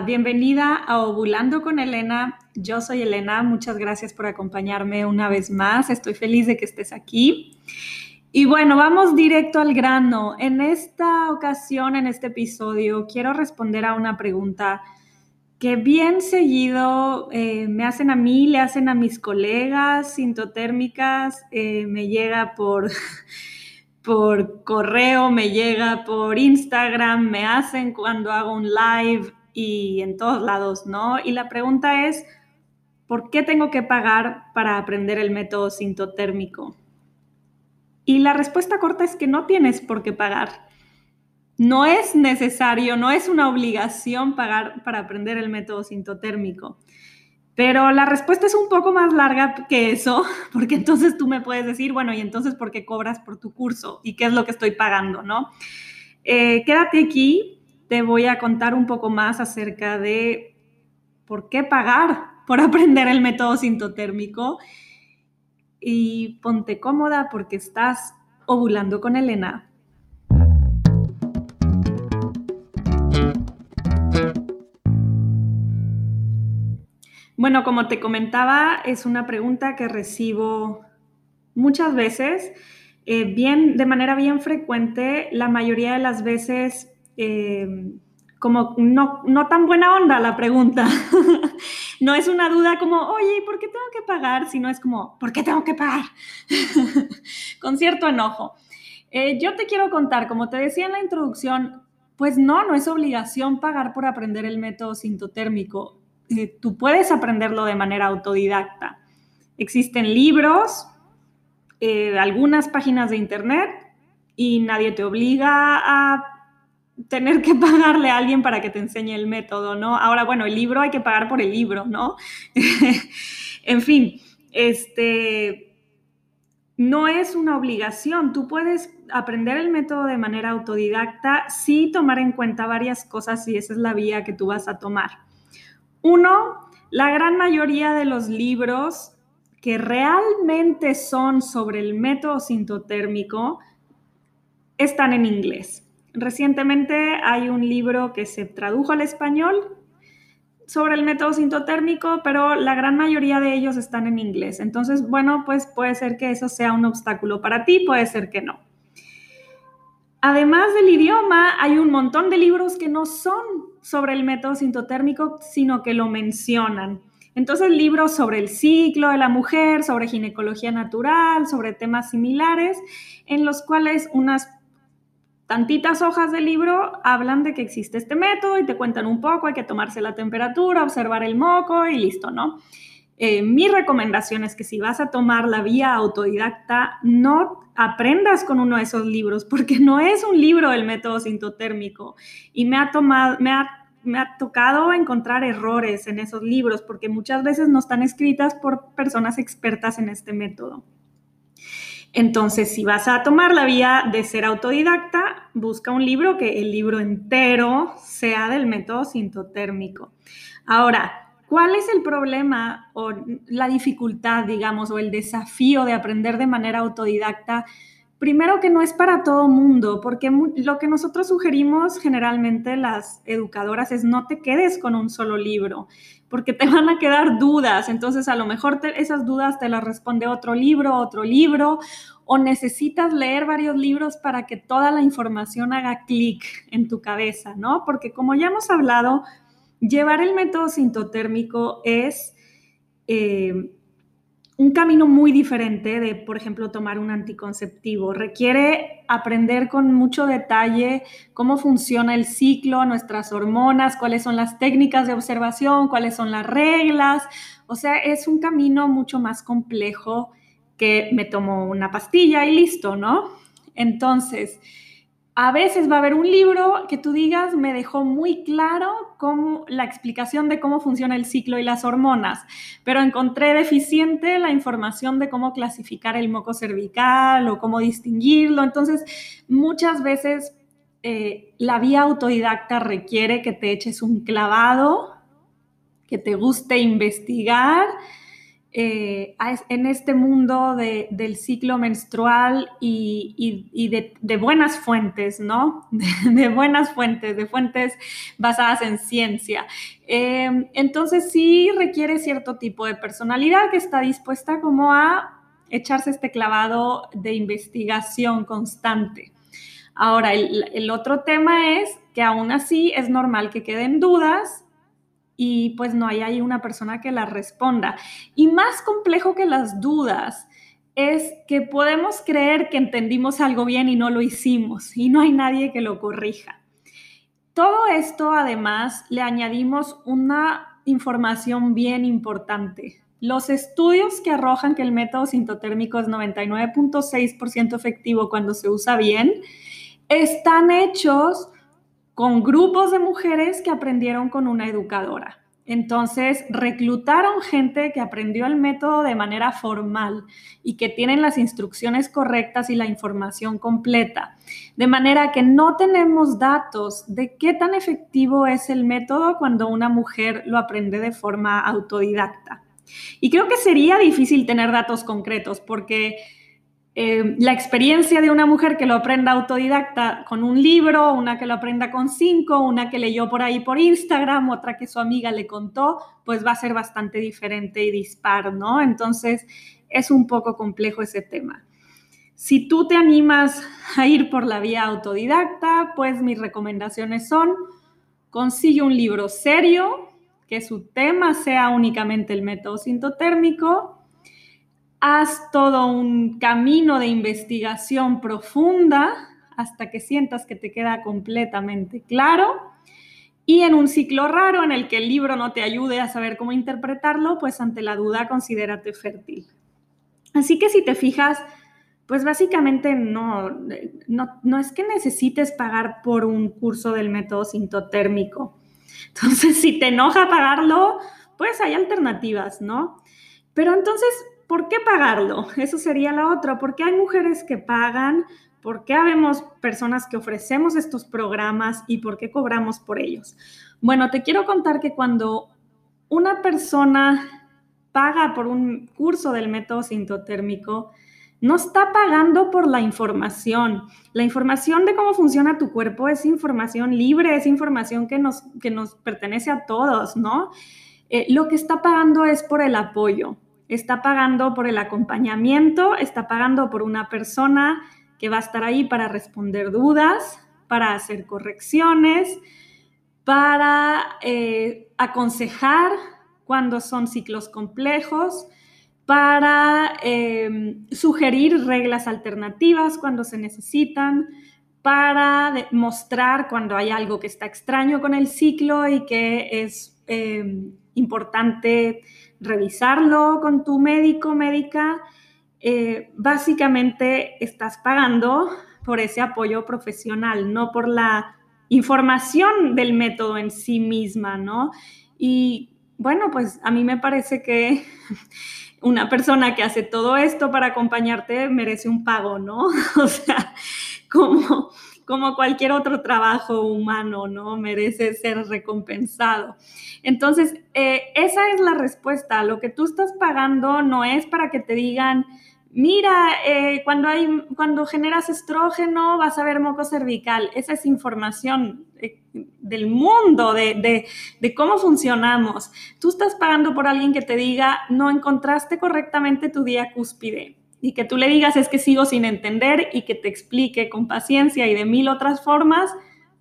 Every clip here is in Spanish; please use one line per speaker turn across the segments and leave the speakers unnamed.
Bienvenida a Ovulando con Elena. Yo soy Elena, muchas gracias por acompañarme una vez más. Estoy feliz de que estés aquí. Y bueno, vamos directo al grano. En esta ocasión, en este episodio, quiero responder a una pregunta que bien seguido eh, me hacen a mí, le hacen a mis colegas sintotérmicas, eh, me llega por por correo, me llega por Instagram, me hacen cuando hago un live y en todos lados, ¿no? Y la pregunta es, ¿por qué tengo que pagar para aprender el método sintotérmico? Y la respuesta corta es que no tienes por qué pagar. No es necesario, no es una obligación pagar para aprender el método sintotérmico. Pero la respuesta es un poco más larga que eso, porque entonces tú me puedes decir, bueno, y entonces, ¿por qué cobras por tu curso? ¿Y qué es lo que estoy pagando? ¿No? Eh, quédate aquí, te voy a contar un poco más acerca de por qué pagar por aprender el método sintotérmico. Y ponte cómoda porque estás ovulando con Elena. Bueno, como te comentaba, es una pregunta que recibo muchas veces, eh, bien, de manera bien frecuente, la mayoría de las veces eh, como no, no tan buena onda la pregunta. no es una duda como, oye, ¿por qué tengo que pagar? Sino es como, ¿por qué tengo que pagar? Con cierto enojo. Eh, yo te quiero contar, como te decía en la introducción, pues no, no es obligación pagar por aprender el método sintotérmico. Eh, tú puedes aprenderlo de manera autodidacta. Existen libros, algunas páginas de internet y nadie te obliga a tener que pagarle a alguien para que te enseñe el método, ¿no? Ahora, bueno, el libro hay que pagar por el libro, ¿no? en fin, este, no es una obligación. Tú puedes aprender el método de manera autodidacta, sí tomar en cuenta varias cosas y esa es la vía que tú vas a tomar. Uno, la gran mayoría de los libros que realmente son sobre el método sintotérmico están en inglés. Recientemente hay un libro que se tradujo al español sobre el método sintotérmico, pero la gran mayoría de ellos están en inglés. Entonces, bueno, pues puede ser que eso sea un obstáculo para ti, puede ser que no. Además del idioma, hay un montón de libros que no son sobre el método sintotérmico, sino que lo mencionan. Entonces, libros sobre el ciclo de la mujer, sobre ginecología natural, sobre temas similares, en los cuales unas tantitas hojas del libro hablan de que existe este método y te cuentan un poco, hay que tomarse la temperatura, observar el moco y listo, ¿no? Eh, mi recomendación es que si vas a tomar la vía autodidacta, no aprendas con uno de esos libros, porque no es un libro del método sintotérmico. Y me ha, tomado, me ha, me ha tocado encontrar errores en esos libros, porque muchas veces no están escritas por personas expertas en este método. Entonces, si vas a tomar la vía de ser autodidacta, busca un libro que el libro entero sea del método sintotérmico. Ahora, ¿Cuál es el problema o la dificultad, digamos, o el desafío de aprender de manera autodidacta? Primero que no es para todo mundo, porque lo que nosotros sugerimos generalmente las educadoras es no te quedes con un solo libro, porque te van a quedar dudas, entonces a lo mejor esas dudas te las responde otro libro, otro libro, o necesitas leer varios libros para que toda la información haga clic en tu cabeza, ¿no? Porque como ya hemos hablado, Llevar el método sintotérmico es eh, un camino muy diferente de, por ejemplo, tomar un anticonceptivo. Requiere aprender con mucho detalle cómo funciona el ciclo, nuestras hormonas, cuáles son las técnicas de observación, cuáles son las reglas. O sea, es un camino mucho más complejo que me tomo una pastilla y listo, ¿no? Entonces, a veces va a haber un libro que tú digas, me dejó muy claro cómo, la explicación de cómo funciona el ciclo y las hormonas, pero encontré deficiente la información de cómo clasificar el moco cervical o cómo distinguirlo. Entonces, muchas veces eh, la vía autodidacta requiere que te eches un clavado, que te guste investigar eh, en este mundo del ciclo menstrual y, de, buenas fuentes, ¿no? De, buenas fuentes, de fuentes basadas en ciencia. Eh, entonces sí requiere cierto tipo de personalidad que está dispuesta como a echarse este clavado de investigación constante. Ahora, el otro tema es que aún así es normal que queden dudas y pues no hay ahí una persona que la responda. Y más complejo que las dudas es que podemos creer que entendimos algo bien y no lo hicimos y no hay nadie que lo corrija. Todo esto además le añadimos una información bien importante. Los estudios que arrojan que el método sintotérmico es 99.6% efectivo cuando se usa bien, están hechos con grupos de mujeres que aprendieron con una educadora. Entonces, reclutaron gente que aprendió el método de manera formal y que tienen las instrucciones correctas y la información completa. De manera que no tenemos datos de qué tan efectivo es el método cuando una mujer lo aprende de forma autodidacta. Y creo que sería difícil tener datos concretos porque eh, la experiencia de una mujer que lo aprenda autodidacta con un libro, una que lo aprenda con cinco, una que leyó por ahí por Instagram, otra que su amiga le contó, pues va a ser bastante diferente y dispar, ¿no? Entonces es un poco complejo ese tema. Si tú te animas a ir por la vía autodidacta, pues mis recomendaciones son, consigue un libro serio, que su tema sea únicamente el método sintotérmico, haz todo un camino de investigación profunda hasta que sientas que te queda completamente claro. Y en un ciclo raro en el que el libro no te ayude a saber cómo interpretarlo, pues ante la duda considérate fértil. Así que si te fijas, pues básicamente no, no, no es que necesites pagar por un curso del método sintotérmico. Entonces, si te enoja pagarlo, pues hay alternativas, ¿no? Pero entonces, ¿por qué pagarlo? Eso sería la otra. ¿Por qué hay mujeres que pagan? ¿Por qué habemos personas que ofrecemos estos programas y por qué cobramos por ellos? Bueno, te quiero contar que cuando una persona paga por un curso del método sintotérmico, no está pagando por la información. La información de cómo funciona tu cuerpo es información libre, es información que nos, que nos pertenece a todos, ¿no? Eh, lo que está pagando es por el apoyo está pagando por el acompañamiento, está pagando por una persona que va a estar ahí para responder dudas, para hacer correcciones, para eh, aconsejar cuando son ciclos complejos, para em, sugerir reglas alternativas cuando se necesitan, para mostrar cuando hay algo que está extraño con el ciclo y que es em, importante revisarlo con tu médico, médica, eh, básicamente estás pagando por ese apoyo profesional, no por la información del método en sí misma, ¿no? Y bueno, pues a mí me parece que una persona que hace todo esto para acompañarte merece un pago, ¿no? O sea, como como cualquier otro trabajo humano, ¿no? Merece ser recompensado. Entonces, eh, esa es la respuesta. Lo que tú estás pagando no es para que te digan, mira, eh, cuando, hay, cuando generas estrógeno vas a ver moco cervical. Esa es información eh, del mundo, de, de, cómo funcionamos. Tú estás pagando por alguien que te diga, no encontraste correctamente tu día cúspide y que tú le digas es que sigo sin entender y que te explique con paciencia y de mil otras formas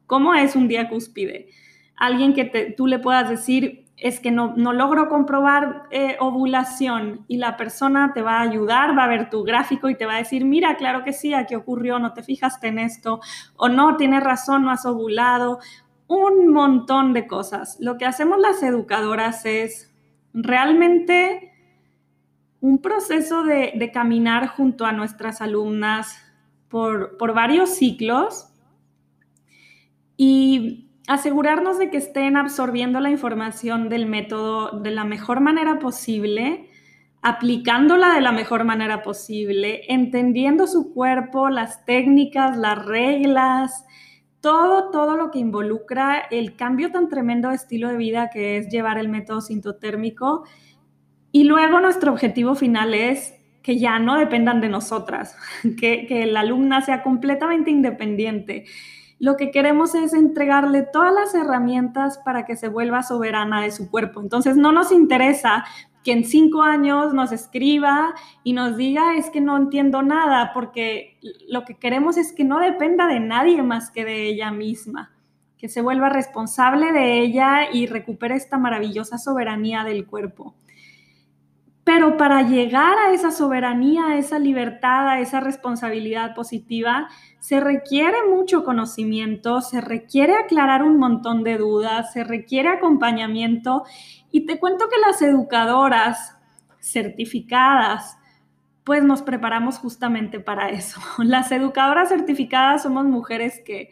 cómo es un día cúspide. Alguien que tú le puedas decir es que no, no logro comprobar eh, ovulación y la persona te va a ayudar, va a ver tu gráfico y te va a decir, mira, claro que sí, aquí ocurrió, no te fijaste en esto, o no, tienes razón, no has ovulado, un montón de cosas. Lo que hacemos las educadoras es realmente un proceso de, caminar junto a nuestras alumnas por, varios ciclos y asegurarnos de que estén absorbiendo la información del método de la mejor manera posible, aplicándola de la mejor manera posible, entendiendo su cuerpo, las técnicas, las reglas, todo, todo lo que involucra el cambio tan tremendo de estilo de vida que es llevar el método sintotérmico Y luego nuestro objetivo final es que ya no dependan de nosotras, que, que la alumna sea completamente independiente. Lo que queremos es entregarle todas las herramientas para que se vuelva soberana de su cuerpo. Entonces, no nos interesa que en cinco años nos escriba y nos diga es que no entiendo nada, porque lo que queremos es que no dependa de nadie más que de ella misma, que se vuelva responsable de ella y recupere esta maravillosa soberanía del cuerpo. Pero para llegar a esa soberanía, a esa libertad, a esa responsabilidad positiva, se requiere mucho conocimiento, se requiere aclarar un montón de dudas, se requiere acompañamiento. Y te cuento que las educadoras certificadas, pues nos preparamos justamente para eso. Las educadoras certificadas somos mujeres que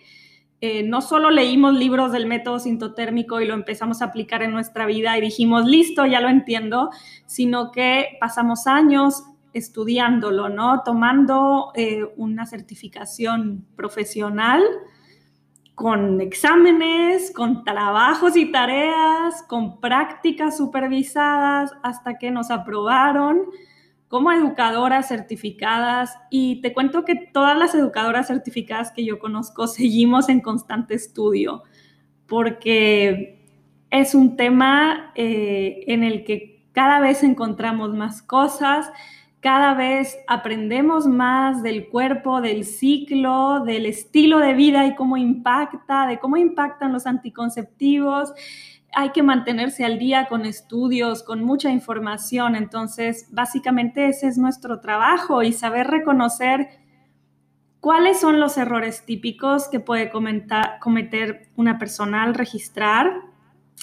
eh, no solo leímos libros del método sintotérmico y lo empezamos a aplicar en nuestra vida y dijimos, listo, ya lo entiendo, sino que pasamos años estudiándolo, ¿no? Tomando eh, una certificación profesional con exámenes, con trabajos y tareas, con prácticas supervisadas, hasta que nos aprobaron como educadoras certificadas y te cuento que todas las educadoras certificadas que yo conozco seguimos en constante estudio porque es un tema eh, en el que cada vez encontramos más cosas, cada vez aprendemos más del cuerpo, del ciclo, del estilo de vida y cómo impacta, de cómo impactan los anticonceptivos hay que mantenerse al día con estudios, con mucha información. Entonces, básicamente ese es nuestro trabajo y saber reconocer cuáles son los errores típicos que puede cometer una persona al registrar,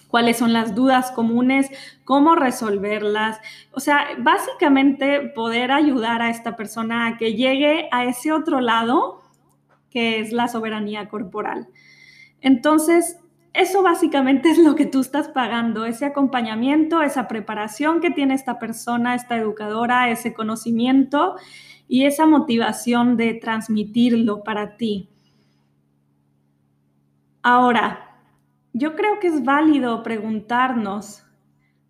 cuáles son las dudas comunes, cómo resolverlas. O sea, básicamente poder ayudar a esta persona a que llegue a ese otro lado que es la soberanía corporal. Entonces, eso básicamente es lo que tú estás pagando, ese acompañamiento, esa preparación que tiene esta persona, esta educadora, ese conocimiento y esa motivación de transmitirlo para ti. Ahora, yo creo que es válido preguntarnos,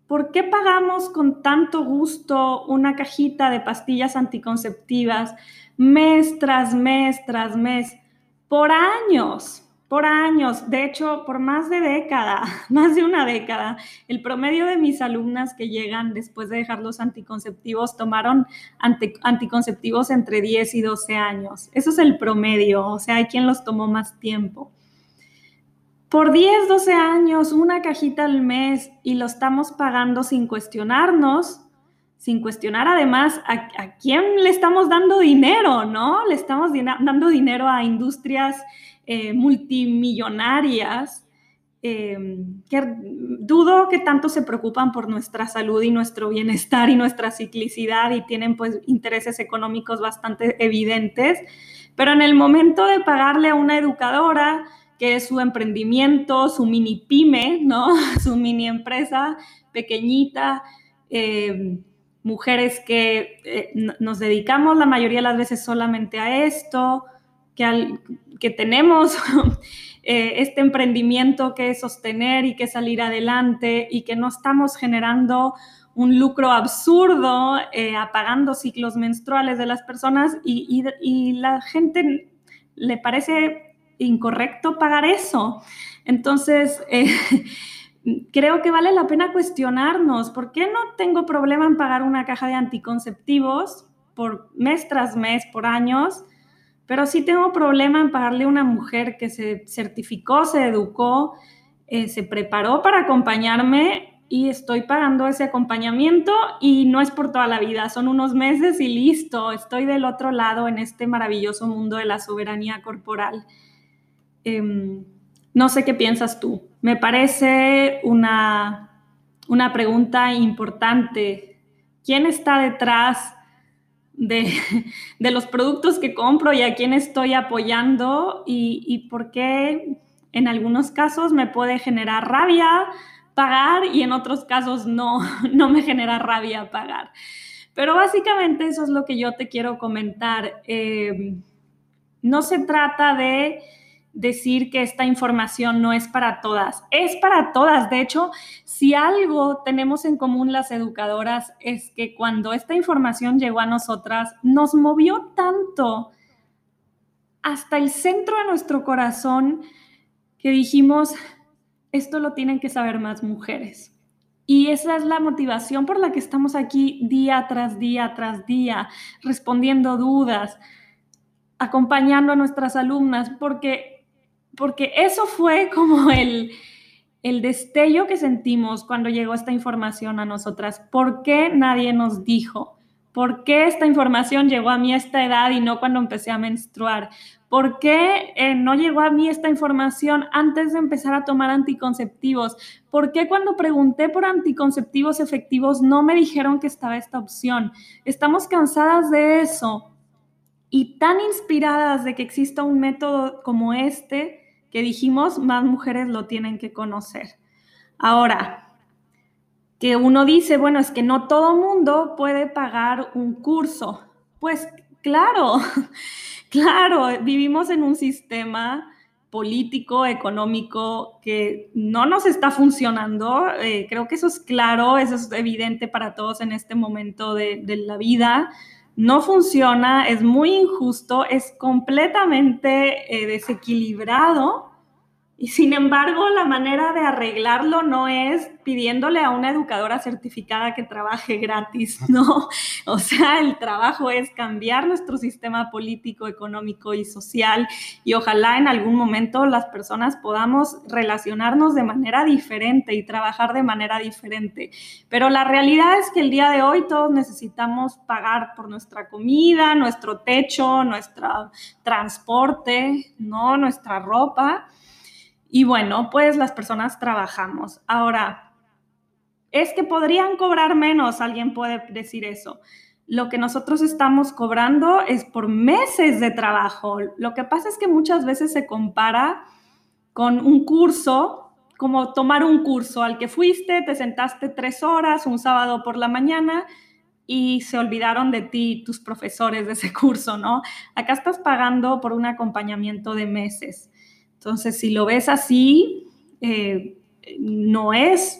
¿por qué pagamos con tanto gusto una cajita de pastillas anticonceptivas mes tras mes tras mes por años? Por años, de hecho, por más de década, más de una década, el promedio de mis alumnas que llegan después de dejar los anticonceptivos tomaron anticonceptivos entre 10 y 12 años. Eso es el promedio, o sea, hay quien los tomó más tiempo. Por 10, 12 años, una cajita al mes y lo estamos pagando sin cuestionarnos, sin cuestionar además a, quién le estamos dando dinero, ¿no? Le estamos dando dinero a industrias eh, multimillonarias em, que dudo que tanto se preocupan por nuestra salud y nuestro bienestar y nuestra ciclicidad y tienen pues intereses económicos bastante evidentes, pero en el momento de pagarle a una educadora, que es su emprendimiento, su mini pyme, ¿no? Su mini empresa pequeñita, em, mujeres que eh, nos dedicamos la mayoría de las veces solamente a esto, que, tenemos eh, este emprendimiento que sostener y que salir adelante y que no estamos generando un lucro absurdo eh, apagando ciclos menstruales de las personas y, y, la gente le parece incorrecto pagar eso. Entonces, eh, creo que vale la pena cuestionarnos, ¿por qué no tengo problema en pagar una caja de anticonceptivos por mes tras mes, por años? Pero sí tengo problema en pagarle a una mujer que se certificó, se educó, eh, se preparó para acompañarme y estoy pagando ese acompañamiento y no es por toda la vida, son unos meses y listo, estoy del otro lado en este maravilloso mundo de la soberanía corporal. Em, no sé qué piensas tú. Me parece una, una pregunta importante. ¿Quién está detrás de, los productos que compro y a quién estoy apoyando y, y por qué en algunos casos me puede generar rabia pagar y en otros casos no, no me genera rabia pagar. Pero básicamente eso es lo que yo te quiero comentar. Eh, no se trata de decir que esta información no es para todas. Es para todas. De hecho, si algo tenemos en común las educadoras es que cuando esta información llegó a nosotras, nos movió tanto hasta el centro de nuestro corazón que dijimos, esto lo tienen que saber más mujeres. Y esa es la motivación por la que estamos aquí día tras día tras día, respondiendo dudas, acompañando a nuestras alumnas, porque, porque eso fue como el, el destello que sentimos cuando llegó esta información a nosotras. ¿Por qué nadie nos dijo? ¿Por qué esta información llegó a mí a esta edad y no cuando empecé a menstruar? ¿Por qué eh, no llegó a mí esta información antes de empezar a tomar anticonceptivos? ¿Por qué cuando pregunté por anticonceptivos efectivos no me dijeron que estaba esta opción? Estamos cansadas de eso y tan inspiradas de que exista un método como este que dijimos más mujeres lo tienen que conocer. Ahora, que uno dice, bueno, es que no todo mundo puede pagar un curso. Pues claro, claro, vivimos en un sistema político, económico, que no nos está funcionando. Eh, creo que eso es claro, eso es evidente para todos en este momento de, de la vida. No funciona, es muy injusto, es completamente eh, desequilibrado y sin embargo, la manera de arreglarlo no es pidiéndole a una educadora certificada que trabaje gratis, no. O sea, el trabajo es cambiar nuestro sistema político, económico y social y ojalá en algún momento las personas podamos relacionarnos de manera diferente y trabajar de manera diferente. Pero la realidad es que el día de hoy todos necesitamos pagar por nuestra comida, nuestro techo, nuestro transporte, no nuestra ropa. Y bueno, pues las personas trabajamos. Ahora, es que podrían cobrar menos, alguien puede decir eso. Lo que nosotros estamos cobrando es por meses de trabajo. Lo que pasa es que muchas veces se compara con un curso, como tomar un curso al que fuiste, te sentaste tres horas un sábado por la mañana y se olvidaron de ti tus profesores de ese curso, ¿no? Acá estás pagando por un acompañamiento de meses. Entonces, si lo ves así, eh, no es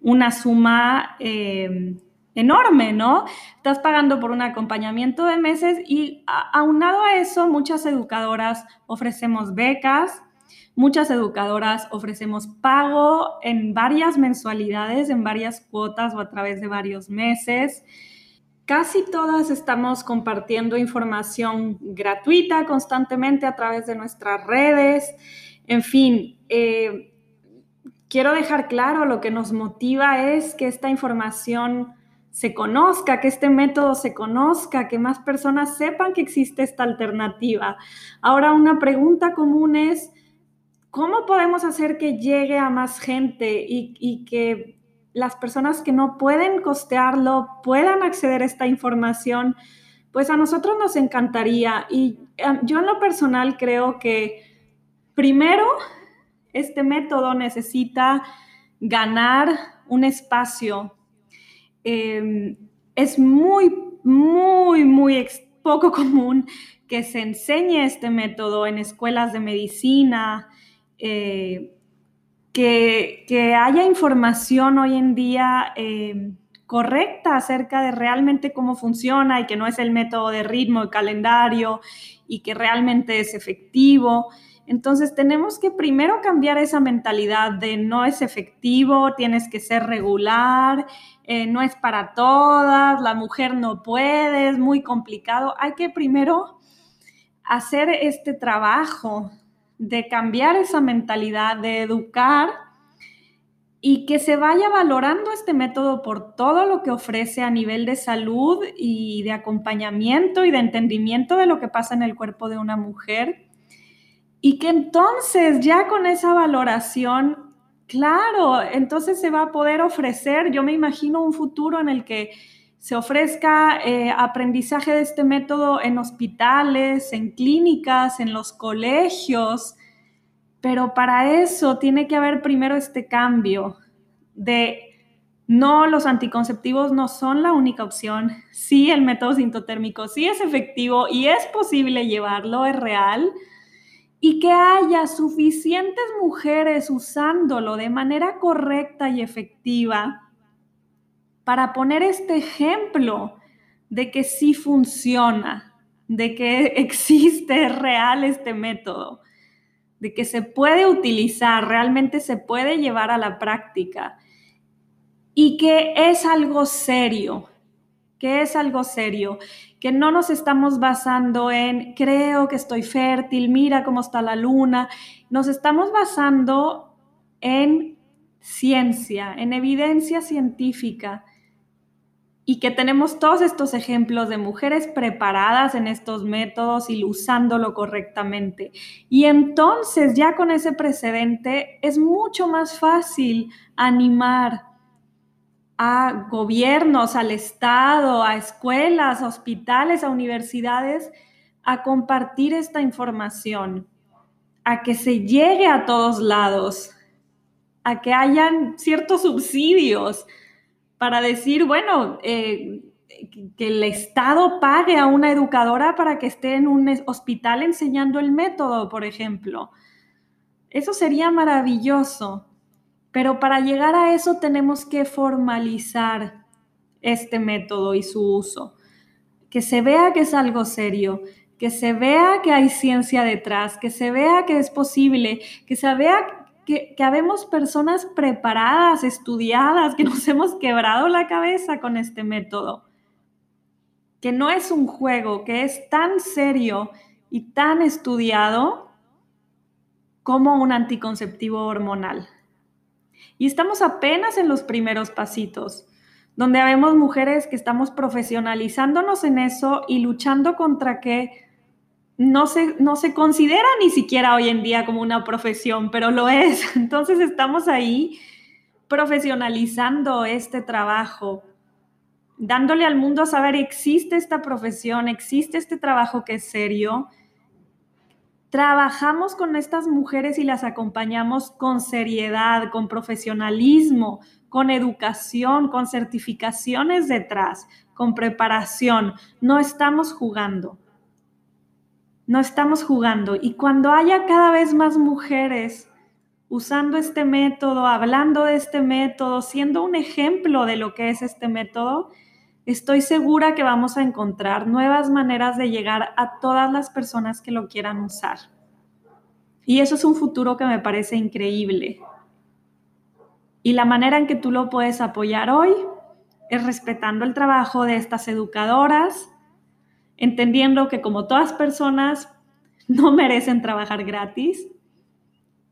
una suma eh, enorme, ¿no? Estás pagando por un acompañamiento de meses y aunado a eso, muchas educadoras ofrecemos becas, muchas educadoras ofrecemos pago en varias mensualidades, en varias cuotas o a través de varios meses. Casi todas estamos compartiendo información gratuita constantemente a través de nuestras redes. En fin, eh, quiero dejar claro, lo que nos motiva es que esta información se conozca, que este método se conozca, que más personas sepan que existe esta alternativa. Ahora, una pregunta común es, ¿cómo podemos hacer que llegue a más gente y, y que las personas que no pueden costearlo puedan acceder a esta información, pues a nosotros nos encantaría. Y em, yo en lo personal creo que primero este método necesita ganar un espacio. Em, es muy, muy, muy poco común que se enseñe este método en escuelas de medicina, eh, que, haya información hoy en día eh, correcta acerca de realmente cómo funciona y que no es el método de ritmo y calendario y que realmente es efectivo. Entonces tenemos que primero cambiar esa mentalidad de no es efectivo, tienes que ser regular, eh, no es para todas, la mujer no puede, es muy complicado. Hay que primero hacer este trabajo de cambiar esa mentalidad, de educar y que se vaya valorando este método por todo lo que ofrece a nivel de salud y de acompañamiento y de entendimiento de lo que pasa en el cuerpo de una mujer. Y que entonces ya con esa valoración, claro, entonces se va a poder ofrecer, yo me imagino un futuro en el que se ofrezca eh, aprendizaje de este método en hospitales, en clínicas, en los colegios, pero para eso tiene que haber primero este cambio de no, los anticonceptivos no son la única opción. Sí, el método sintotérmico sí es efectivo y es posible llevarlo, es real. y que haya suficientes mujeres usándolo de manera correcta y efectiva para poner este ejemplo de que sí funciona, de que existe real este método, de que se puede utilizar, realmente se puede llevar a la práctica y que es algo serio, que es algo serio, que no nos estamos basando en creo que estoy fértil, mira cómo está la luna, nos estamos basando en ciencia, en evidencia científica y que tenemos todos estos ejemplos de mujeres preparadas en estos métodos y usándolo correctamente. Y entonces ya con ese precedente es mucho más fácil animar a gobiernos, al Estado, a escuelas, a hospitales, a universidades, a compartir esta información, a que se llegue a todos lados, a que hayan ciertos subsidios para decir, bueno, eh, que el Estado pague a una educadora para que esté en un hospital enseñando el método, por ejemplo. Eso sería maravilloso. Pero para llegar a eso tenemos que formalizar este método y su uso. Que se vea que es algo serio, que se vea que hay ciencia detrás, que se vea que es posible, que se vea que, que habemos personas preparadas, estudiadas, que nos hemos quebrado la cabeza con este método. Que no es un juego, que es tan serio y tan estudiado como un anticonceptivo hormonal. Y estamos apenas en los primeros pasitos, donde habemos mujeres que estamos profesionalizándonos en eso y luchando contra que no se, no se considera ni siquiera hoy en día como una profesión, pero lo es. Entonces estamos ahí profesionalizando este trabajo, dándole al mundo a saber existe esta profesión, existe este trabajo que es serio trabajamos con estas mujeres y las acompañamos con seriedad, con profesionalismo, con educación, con certificaciones detrás, con preparación. No estamos jugando. No estamos jugando. Y cuando haya cada vez más mujeres usando este método, hablando de este método, siendo un ejemplo de lo que es este método, estoy segura que vamos a encontrar nuevas maneras de llegar a todas las personas que lo quieran usar. Y eso es un futuro que me parece increíble. Y la manera en que tú lo puedes apoyar hoy es respetando el trabajo de estas educadoras, entendiendo que como todas personas no merecen trabajar gratis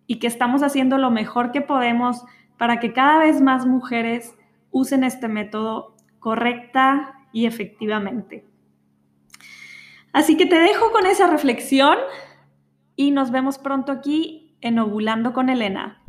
y que estamos haciendo lo mejor que podemos para que cada vez más mujeres usen este método correcta y efectivamente. Así que te dejo con esa reflexión y nos vemos pronto aquí en Ovulando con Elena.